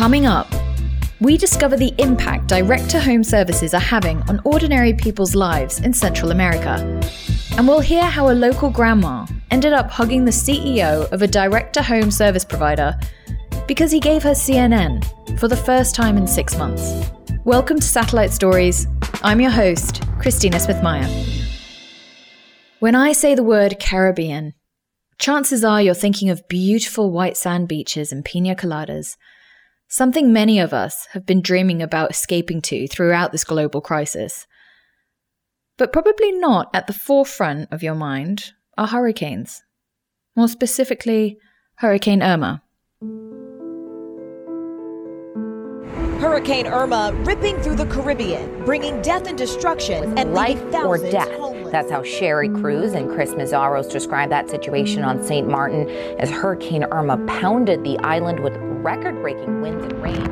Coming up, we discover the impact direct to home services are having on ordinary people's lives in Central America. And we'll hear how a local grandma ended up hugging the CEO of a direct to home service provider because he gave her CNN for the first time in six months. Welcome to Satellite Stories. I'm your host, Christina Smith Meyer. When I say the word Caribbean, chances are you're thinking of beautiful white sand beaches and pina coladas something many of us have been dreaming about escaping to throughout this global crisis. But probably not at the forefront of your mind are hurricanes. More specifically, Hurricane Irma. Hurricane Irma ripping through the Caribbean, bringing death and destruction and life or death. Homeless. That's how Sherry Cruz and Chris Mazaros described that situation on St. Martin as Hurricane Irma pounded the island with record breaking winds and rain.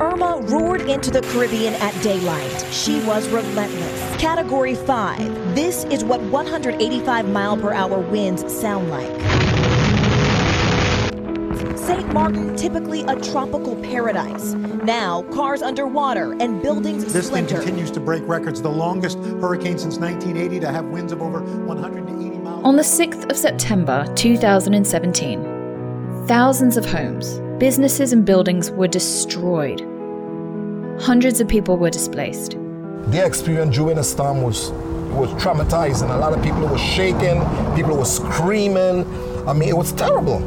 Irma roared into the Caribbean at daylight. She was relentless. Category 5. This is what 185 mile per hour winds sound like. St. Martin, typically a tropical paradise. Now, cars underwater and buildings This thing continues to break records. The longest hurricane since 1980 to have winds of over 180 miles. On the 6th of September 2017, thousands of homes, businesses, and buildings were destroyed. Hundreds of people were displaced. their experience during the storm was was traumatizing. A lot of people were shaking, people were screaming. I mean, it was terrible.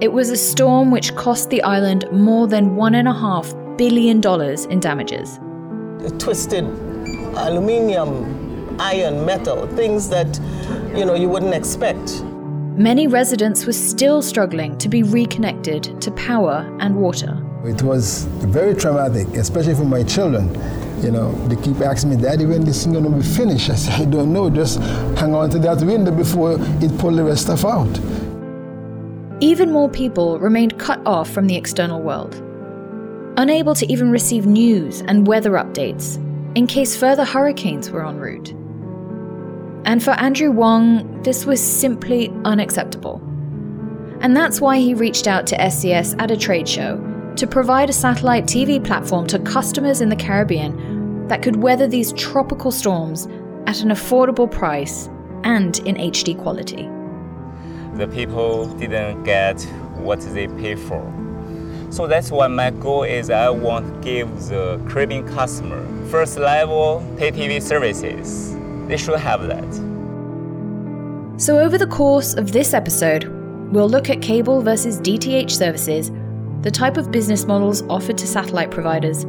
It was a storm which cost the island more than $1.5 billion in damages. twisted aluminium, iron, metal, things that you know you wouldn't expect. Many residents were still struggling to be reconnected to power and water. It was very traumatic, especially for my children. You know, they keep asking me, Daddy, when this thing gonna be finished? I say, I don't know. Just hang on to that window before it pull the rest stuff out. Even more people remained cut off from the external world, unable to even receive news and weather updates in case further hurricanes were en route. And for Andrew Wong, this was simply unacceptable. And that's why he reached out to SES at a trade show to provide a satellite TV platform to customers in the Caribbean that could weather these tropical storms at an affordable price and in HD quality. the people didn't get what they pay for. So that's why my goal is I want to give the Caribbean customer first level pay TV services. They should have that. So, over the course of this episode, we'll look at cable versus DTH services, the type of business models offered to satellite providers,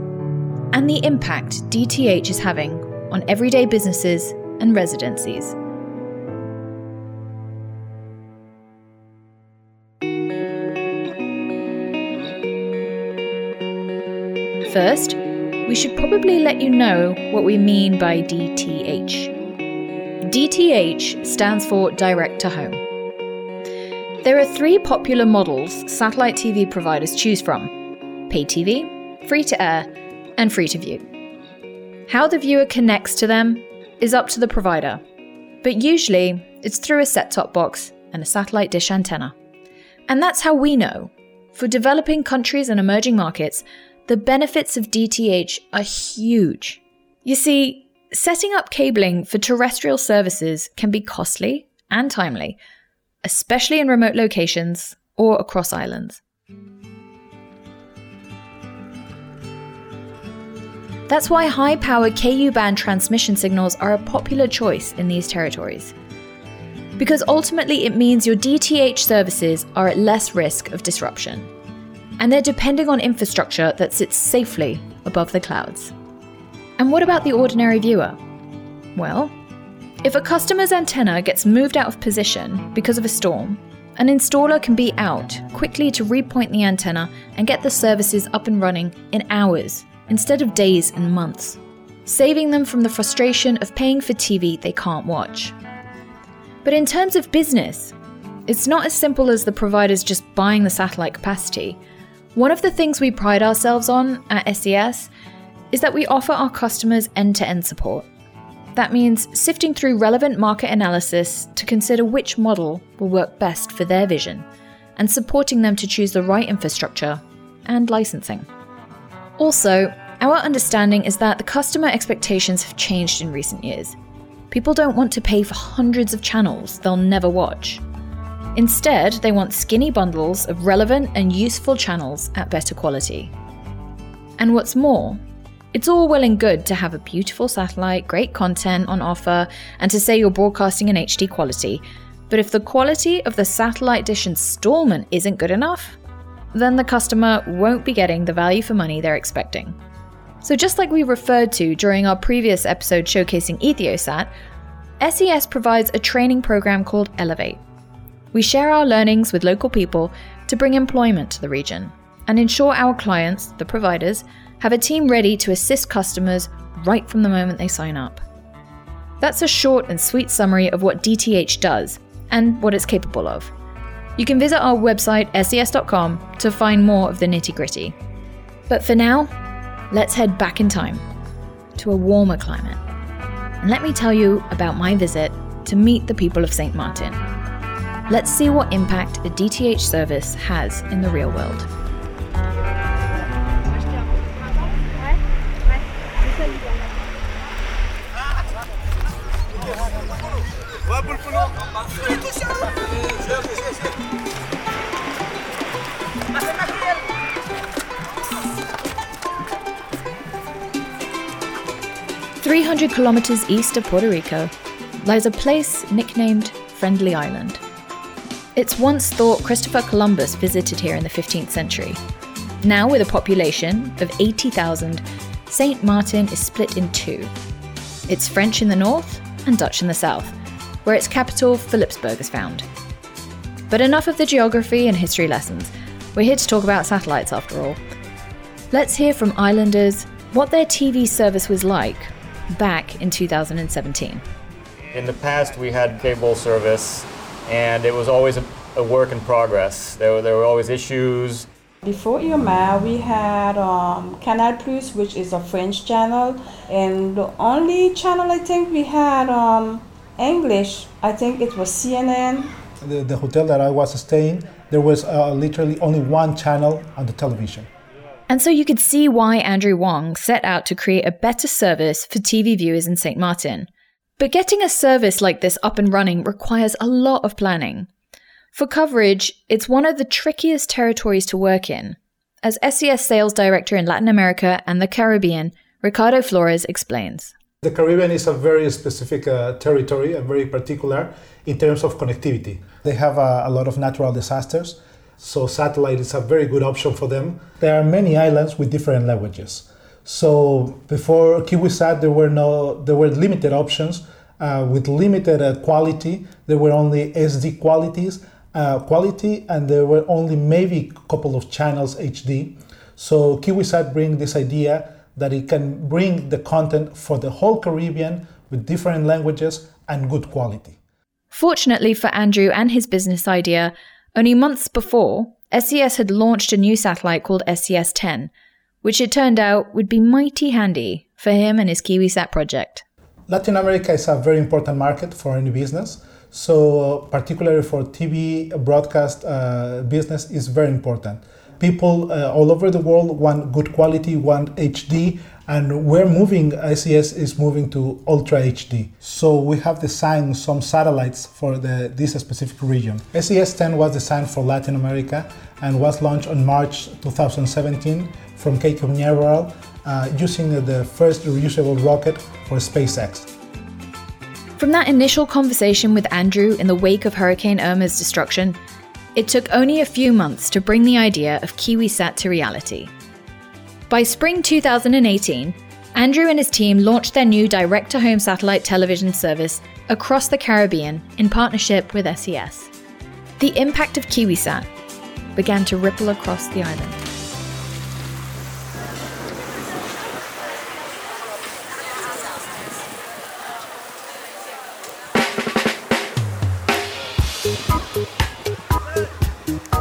and the impact DTH is having on everyday businesses and residencies. First, we should probably let you know what we mean by DTH. DTH stands for Direct to Home. There are three popular models satellite TV providers choose from pay TV, free to air, and free to view. How the viewer connects to them is up to the provider, but usually it's through a set top box and a satellite dish antenna. And that's how we know. For developing countries and emerging markets, the benefits of DTH are huge. You see, setting up cabling for terrestrial services can be costly and timely, especially in remote locations or across islands. That's why high power KU band transmission signals are a popular choice in these territories. Because ultimately, it means your DTH services are at less risk of disruption. And they're depending on infrastructure that sits safely above the clouds. And what about the ordinary viewer? Well, if a customer's antenna gets moved out of position because of a storm, an installer can be out quickly to repoint the antenna and get the services up and running in hours instead of days and months, saving them from the frustration of paying for TV they can't watch. But in terms of business, it's not as simple as the providers just buying the satellite capacity. One of the things we pride ourselves on at SES is that we offer our customers end to end support. That means sifting through relevant market analysis to consider which model will work best for their vision and supporting them to choose the right infrastructure and licensing. Also, our understanding is that the customer expectations have changed in recent years. People don't want to pay for hundreds of channels they'll never watch. Instead, they want skinny bundles of relevant and useful channels at better quality. And what's more, it's all well and good to have a beautiful satellite, great content on offer, and to say you're broadcasting in HD quality, but if the quality of the satellite dish installment isn't good enough, then the customer won't be getting the value for money they're expecting. So, just like we referred to during our previous episode showcasing Ethiosat, SES provides a training program called Elevate. We share our learnings with local people to bring employment to the region and ensure our clients, the providers, have a team ready to assist customers right from the moment they sign up. That's a short and sweet summary of what DTH does and what it's capable of. You can visit our website, ses.com, to find more of the nitty gritty. But for now, let's head back in time to a warmer climate. And let me tell you about my visit to meet the people of St. Martin. Let's see what impact a DTH service has in the real world. Three hundred kilometers east of Puerto Rico lies a place nicknamed Friendly Island. It's once thought Christopher Columbus visited here in the 15th century. Now, with a population of 80,000, St. Martin is split in two. It's French in the north and Dutch in the south, where its capital, Philipsburg, is found. But enough of the geography and history lessons. We're here to talk about satellites after all. Let's hear from islanders what their TV service was like back in 2017. In the past, we had cable service, and it was always a, a work in progress. There were, there were always issues. Before Irma, we had um, Canal Plus, which is a French channel, and the only channel I think we had um, English, I think it was CNN. The, the hotel that I was staying, there was uh, literally only one channel on the television. And so you could see why Andrew Wong set out to create a better service for TV viewers in St. Martin. But getting a service like this up and running requires a lot of planning. For coverage, it's one of the trickiest territories to work in. As SES sales director in Latin America and the Caribbean, Ricardo Flores explains. The Caribbean is a very specific uh, territory and very particular in terms of connectivity. They have uh, a lot of natural disasters, so satellite is a very good option for them. There are many islands with different languages. So before KiwiSat, there were no, there were limited options uh, with limited uh, quality. There were only SD qualities, uh, quality, and there were only maybe a couple of channels HD. So KiwiSat bring this idea that it can bring the content for the whole Caribbean with different languages and good quality. Fortunately for Andrew and his business idea, only months before, SES had launched a new satellite called SES 10, which it turned out would be mighty handy for him and his KiwiSat project. Latin America is a very important market for any business. So, particularly for TV broadcast uh, business, is very important. People uh, all over the world want good quality, want HD, and we're moving. SES is moving to Ultra HD. So we have designed some satellites for the, this specific region. SES 10 was designed for Latin America and was launched on March 2017 from Cape Canaveral uh, using the first reusable rocket for SpaceX. From that initial conversation with Andrew in the wake of Hurricane Irma's destruction, it took only a few months to bring the idea of KiwiSat to reality. By spring 2018, Andrew and his team launched their new direct to home satellite television service across the Caribbean in partnership with SES. The impact of KiwiSat began to ripple across the island.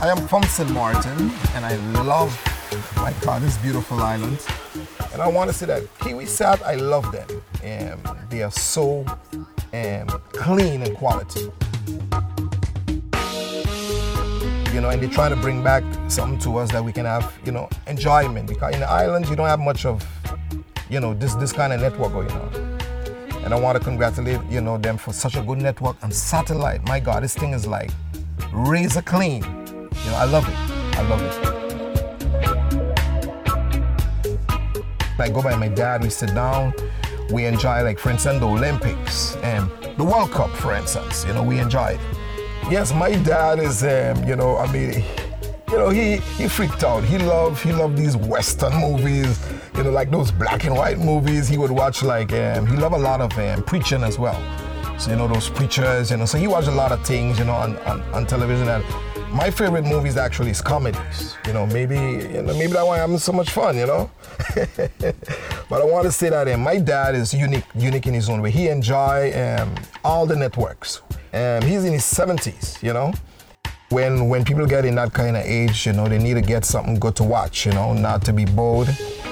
I am from St. Martin and I love my God, this beautiful island. And I want to say that KiwiSat, I love them. Um, they are so um, clean and quality. you know, and they're trying to bring back something to us that we can have, you know, enjoyment. Because in the islands, you don't have much of, you know, this this kind of network going on. And I want to congratulate, you know, them for such a good network and satellite. My God, this thing is like razor clean. You know, I love it. I love it. I go by my dad, we sit down, we enjoy, like, for instance, the Olympics and the World Cup, for instance. You know, we enjoy it. Yes, my dad is, um, you know, I mean, you know, he he freaked out. He loved he loved these Western movies, you know, like those black and white movies. He would watch like um, he loved a lot of um, preaching as well. So you know those preachers, you know. So he watched a lot of things, you know, on, on, on television. And my favorite movies actually is comedies. You know, maybe you know maybe that's why I'm so much fun, you know. but I want to say that um, my dad is unique, unique in his own way. He enjoy um, all the networks. Um, he's in his 70s, you know. When when people get in that kind of age, you know, they need to get something good to watch, you know, not to be bored.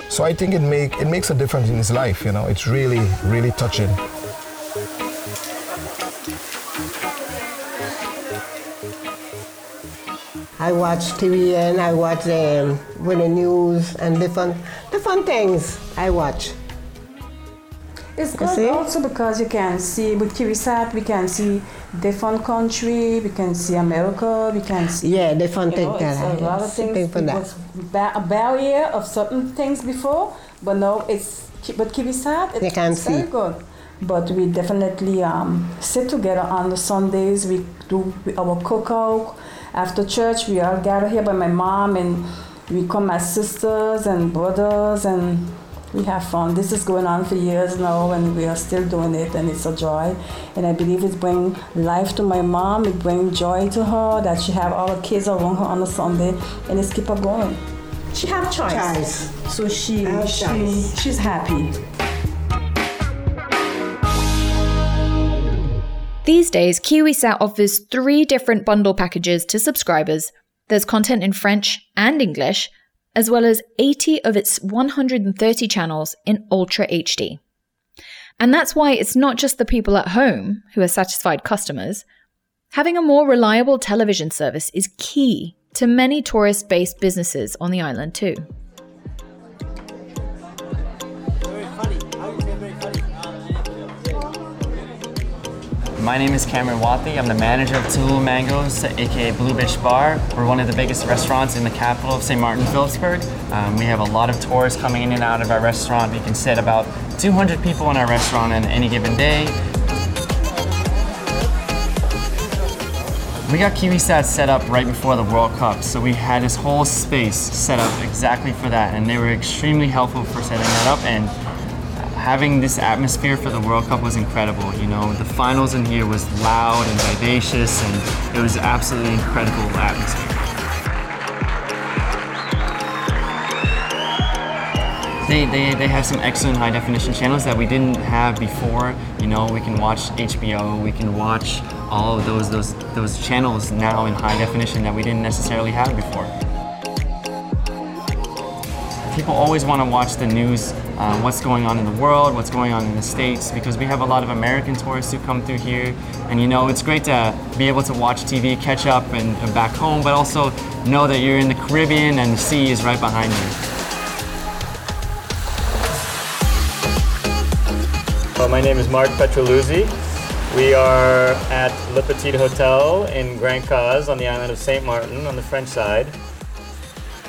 So I think it make it makes a difference in his life, you know. It's really really touching. I watch TV and I watch um, with the news and different different things I watch. It's good also because you can see with KiwiSat we can see different country, we can see America, we can see Yeah, different know, things. it's a lot of things. thing for It that. was ba- a barrier of certain things before, but now it's but You it, can it's see. very good. But we definitely um, sit together on the Sundays. We do our cookout after church. We all gather here by my mom, and we come as sisters and brothers, and we have fun. This is going on for years now, and we are still doing it, and it's a joy. And I believe it brings life to my mom. It brings joy to her that she have all the kids around her on a Sunday, and it's keep her going. She have choice, Choice. so she she choice. she's happy. These days, KiwiSat offers three different bundle packages to subscribers. There's content in French and English, as well as 80 of its 130 channels in Ultra HD. And that's why it's not just the people at home who are satisfied customers. Having a more reliable television service is key to many tourist based businesses on the island, too. My name is Cameron Watley. I'm the manager of Tulum Mangoes, aka Blue Bitch Bar. We're one of the biggest restaurants in the capital of St. Martin, Philipsburg. Um, we have a lot of tourists coming in and out of our restaurant. We can sit about 200 people in our restaurant on any given day. We got KiwiSat set up right before the World Cup, so we had this whole space set up exactly for that, and they were extremely helpful for setting that up. And having this atmosphere for the World Cup was incredible. You know, the finals in here was loud and vivacious, and it was absolutely incredible atmosphere. They, they, they have some excellent high definition channels that we didn't have before. You know, we can watch HBO, we can watch all of those those those channels now in high definition that we didn't necessarily have before. People always want to watch the news, uh, what's going on in the world, what's going on in the States, because we have a lot of American tourists who come through here. And you know, it's great to be able to watch TV, catch up, and, and back home, but also know that you're in the Caribbean and the sea is right behind you. My name is Mark Petroluzzi. We are at Le Petit Hotel in Grand Case on the island of St. Martin on the French side.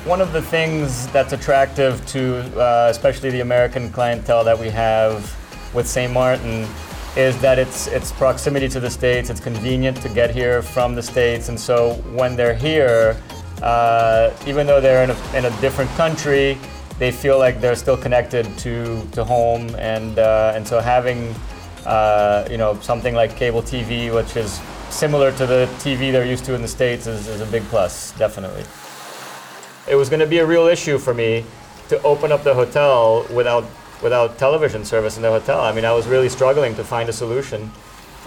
One of the things that's attractive to uh, especially the American clientele that we have with St. Martin is that it's its proximity to the states. It's convenient to get here from the states, and so when they're here, uh, even though they're in a, in a different country, they feel like they're still connected to, to home, and uh, and so having uh, you know something like cable TV, which is similar to the TV they're used to in the states, is, is a big plus, definitely. It was going to be a real issue for me to open up the hotel without without television service in the hotel. I mean, I was really struggling to find a solution,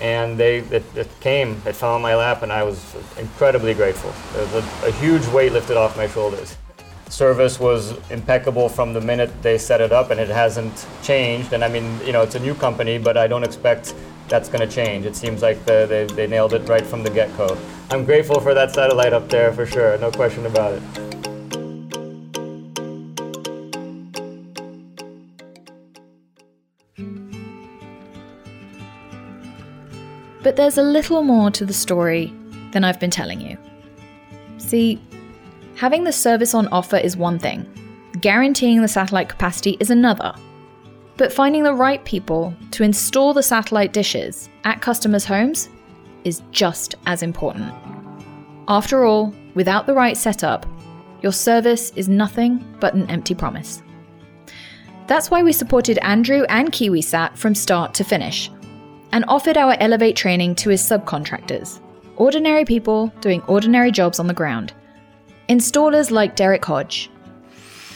and they it, it came, it fell on my lap, and I was incredibly grateful. There was a, a huge weight lifted off my shoulders. Service was impeccable from the minute they set it up, and it hasn't changed. And I mean, you know, it's a new company, but I don't expect that's going to change. It seems like the, they, they nailed it right from the get go. I'm grateful for that satellite up there for sure, no question about it. But there's a little more to the story than I've been telling you. See, having the service on offer is one thing, guaranteeing the satellite capacity is another. But finding the right people to install the satellite dishes at customers' homes is just as important. After all, without the right setup, your service is nothing but an empty promise. That's why we supported Andrew and KiwiSat from start to finish and offered our Elevate training to his subcontractors, ordinary people doing ordinary jobs on the ground. Installers like Derek Hodge.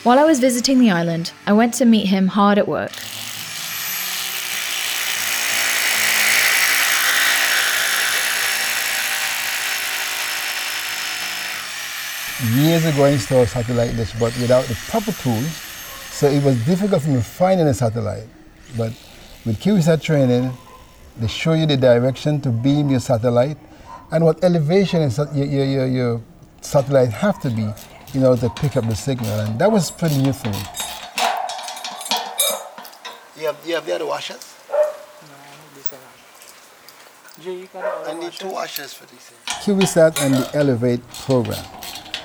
While I was visiting the island, I went to meet him hard at work. Years ago, I installed satellite dish, but without the proper tools, so it was difficult for me finding a satellite. But with KiwiSat training, they show you the direction to beam your satellite and what elevation is your, your, your, your satellite have to be in order to pick up the signal. And that was pretty new for me. You have, you have the other washers? I need two washers for this. KiwiSat and the Elevate program.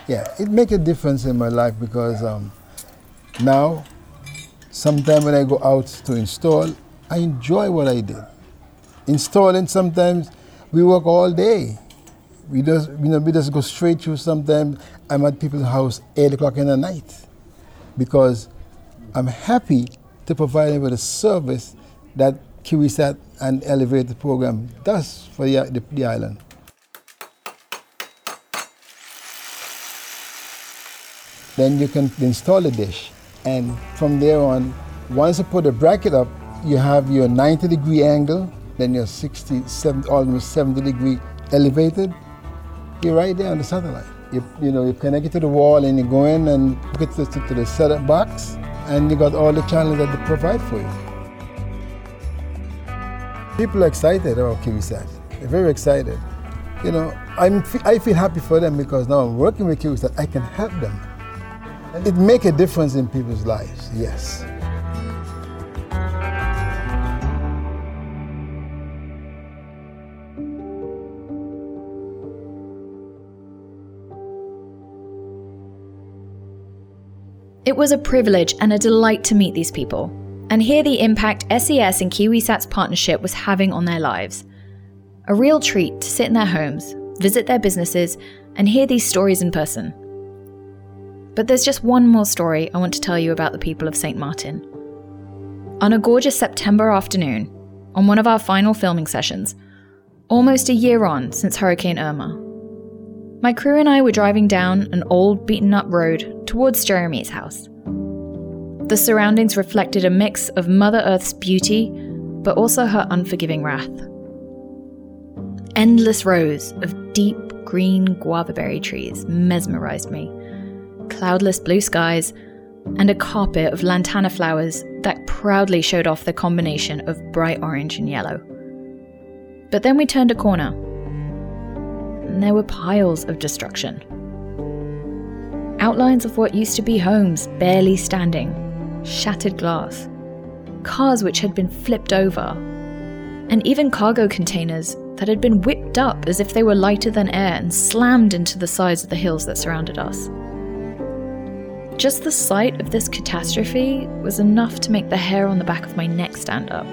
Yeah, it make a difference in my life because um, now, sometime when I go out to install, I enjoy what I did installing sometimes we work all day. We just you know we just go straight through sometimes I'm at people's house eight o'clock in the night because I'm happy to provide them with a service that KiwiSat and Elevate the program does for the, the, the island. Then you can install a dish and from there on, once you put the bracket up, you have your 90 degree angle then you're 60, 70, almost 70 degree elevated, you're right there on the satellite. You, you know, you connect it to the wall and you go in and get to, to the setup box and you got all the channels that they provide for you. People are excited about KiwiSat. They're very excited. You know, I'm, I feel happy for them because now I'm working with KiwiSat, I can help them. It make a difference in people's lives, yes. It was a privilege and a delight to meet these people and hear the impact SES and KiwiSat's partnership was having on their lives. A real treat to sit in their homes, visit their businesses, and hear these stories in person. But there's just one more story I want to tell you about the people of St. Martin. On a gorgeous September afternoon, on one of our final filming sessions, almost a year on since Hurricane Irma, my crew and I were driving down an old, beaten up road towards Jeremy's house. The surroundings reflected a mix of Mother Earth's beauty, but also her unforgiving wrath. Endless rows of deep green guava berry trees mesmerized me, cloudless blue skies, and a carpet of lantana flowers that proudly showed off the combination of bright orange and yellow. But then we turned a corner and there were piles of destruction. Outlines of what used to be homes barely standing, shattered glass, cars which had been flipped over, and even cargo containers that had been whipped up as if they were lighter than air and slammed into the sides of the hills that surrounded us. Just the sight of this catastrophe was enough to make the hair on the back of my neck stand up.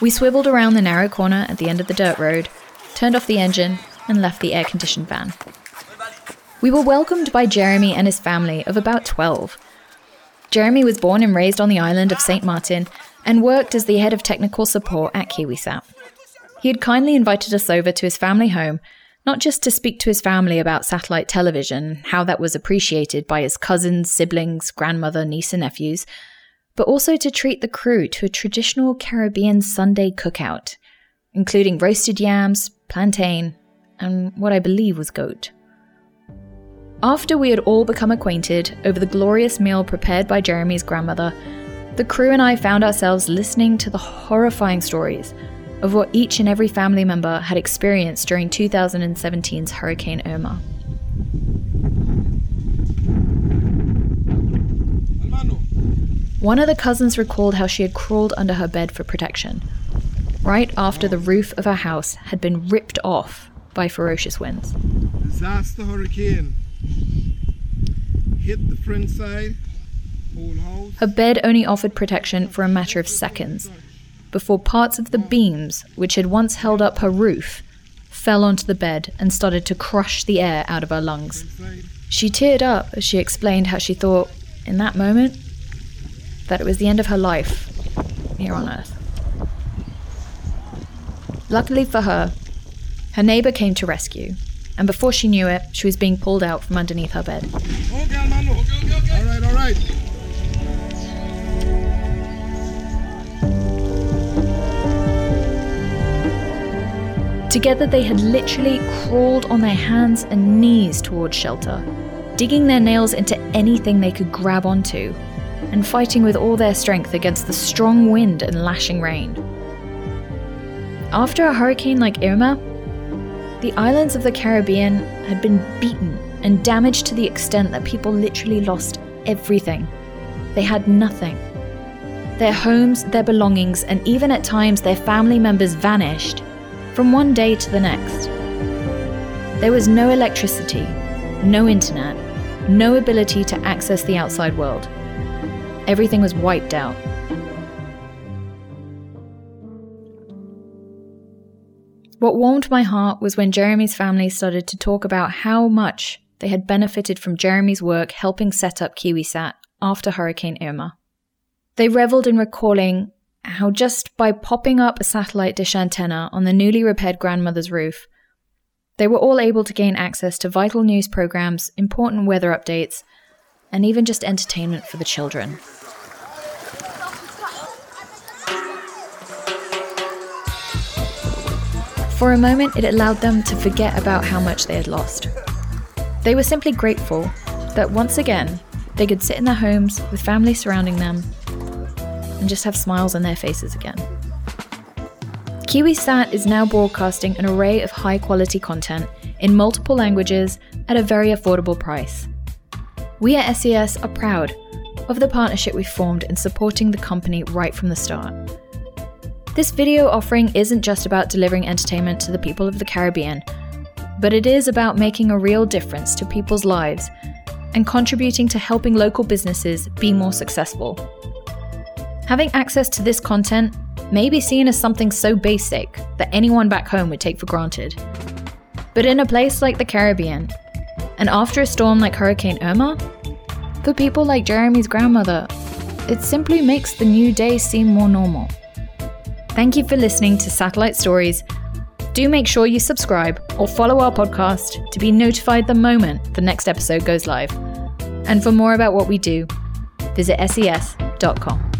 We swiveled around the narrow corner at the end of the dirt road, turned off the engine, and left the air conditioned van. We were welcomed by Jeremy and his family of about 12. Jeremy was born and raised on the island of St. Martin and worked as the head of technical support at KiwiSat. He had kindly invited us over to his family home, not just to speak to his family about satellite television, how that was appreciated by his cousins, siblings, grandmother, niece, and nephews, but also to treat the crew to a traditional Caribbean Sunday cookout, including roasted yams, plantain, and what I believe was goat. After we had all become acquainted over the glorious meal prepared by Jeremy's grandmother, the crew and I found ourselves listening to the horrifying stories of what each and every family member had experienced during 2017's Hurricane Irma. One of the cousins recalled how she had crawled under her bed for protection, right after the roof of her house had been ripped off by ferocious winds. Disaster hurricane hit the front side, whole house. Her bed only offered protection for a matter of seconds before parts of the beams, which had once held up her roof, fell onto the bed and started to crush the air out of her lungs. She teared up as she explained how she thought, in that moment, that it was the end of her life here on Earth. Luckily for her, her neighbor came to rescue, and before she knew it, she was being pulled out from underneath her bed. All right, all right. Together, they had literally crawled on their hands and knees towards shelter, digging their nails into anything they could grab onto, and fighting with all their strength against the strong wind and lashing rain. After a hurricane like Irma, the islands of the Caribbean had been beaten and damaged to the extent that people literally lost everything. They had nothing. Their homes, their belongings, and even at times their family members vanished from one day to the next. There was no electricity, no internet, no ability to access the outside world. Everything was wiped out. What warmed my heart was when Jeremy's family started to talk about how much they had benefited from Jeremy's work helping set up KiwiSat after Hurricane Irma. They reveled in recalling how just by popping up a satellite dish antenna on the newly repaired grandmother's roof, they were all able to gain access to vital news programs, important weather updates, and even just entertainment for the children. For a moment, it allowed them to forget about how much they had lost. They were simply grateful that once again they could sit in their homes with family surrounding them and just have smiles on their faces again. KiwiSat is now broadcasting an array of high quality content in multiple languages at a very affordable price. We at SES are proud of the partnership we've formed in supporting the company right from the start. This video offering isn't just about delivering entertainment to the people of the Caribbean, but it is about making a real difference to people's lives and contributing to helping local businesses be more successful. Having access to this content may be seen as something so basic that anyone back home would take for granted. But in a place like the Caribbean, and after a storm like Hurricane Irma, for people like Jeremy's grandmother, it simply makes the new day seem more normal. Thank you for listening to Satellite Stories. Do make sure you subscribe or follow our podcast to be notified the moment the next episode goes live. And for more about what we do, visit ses.com.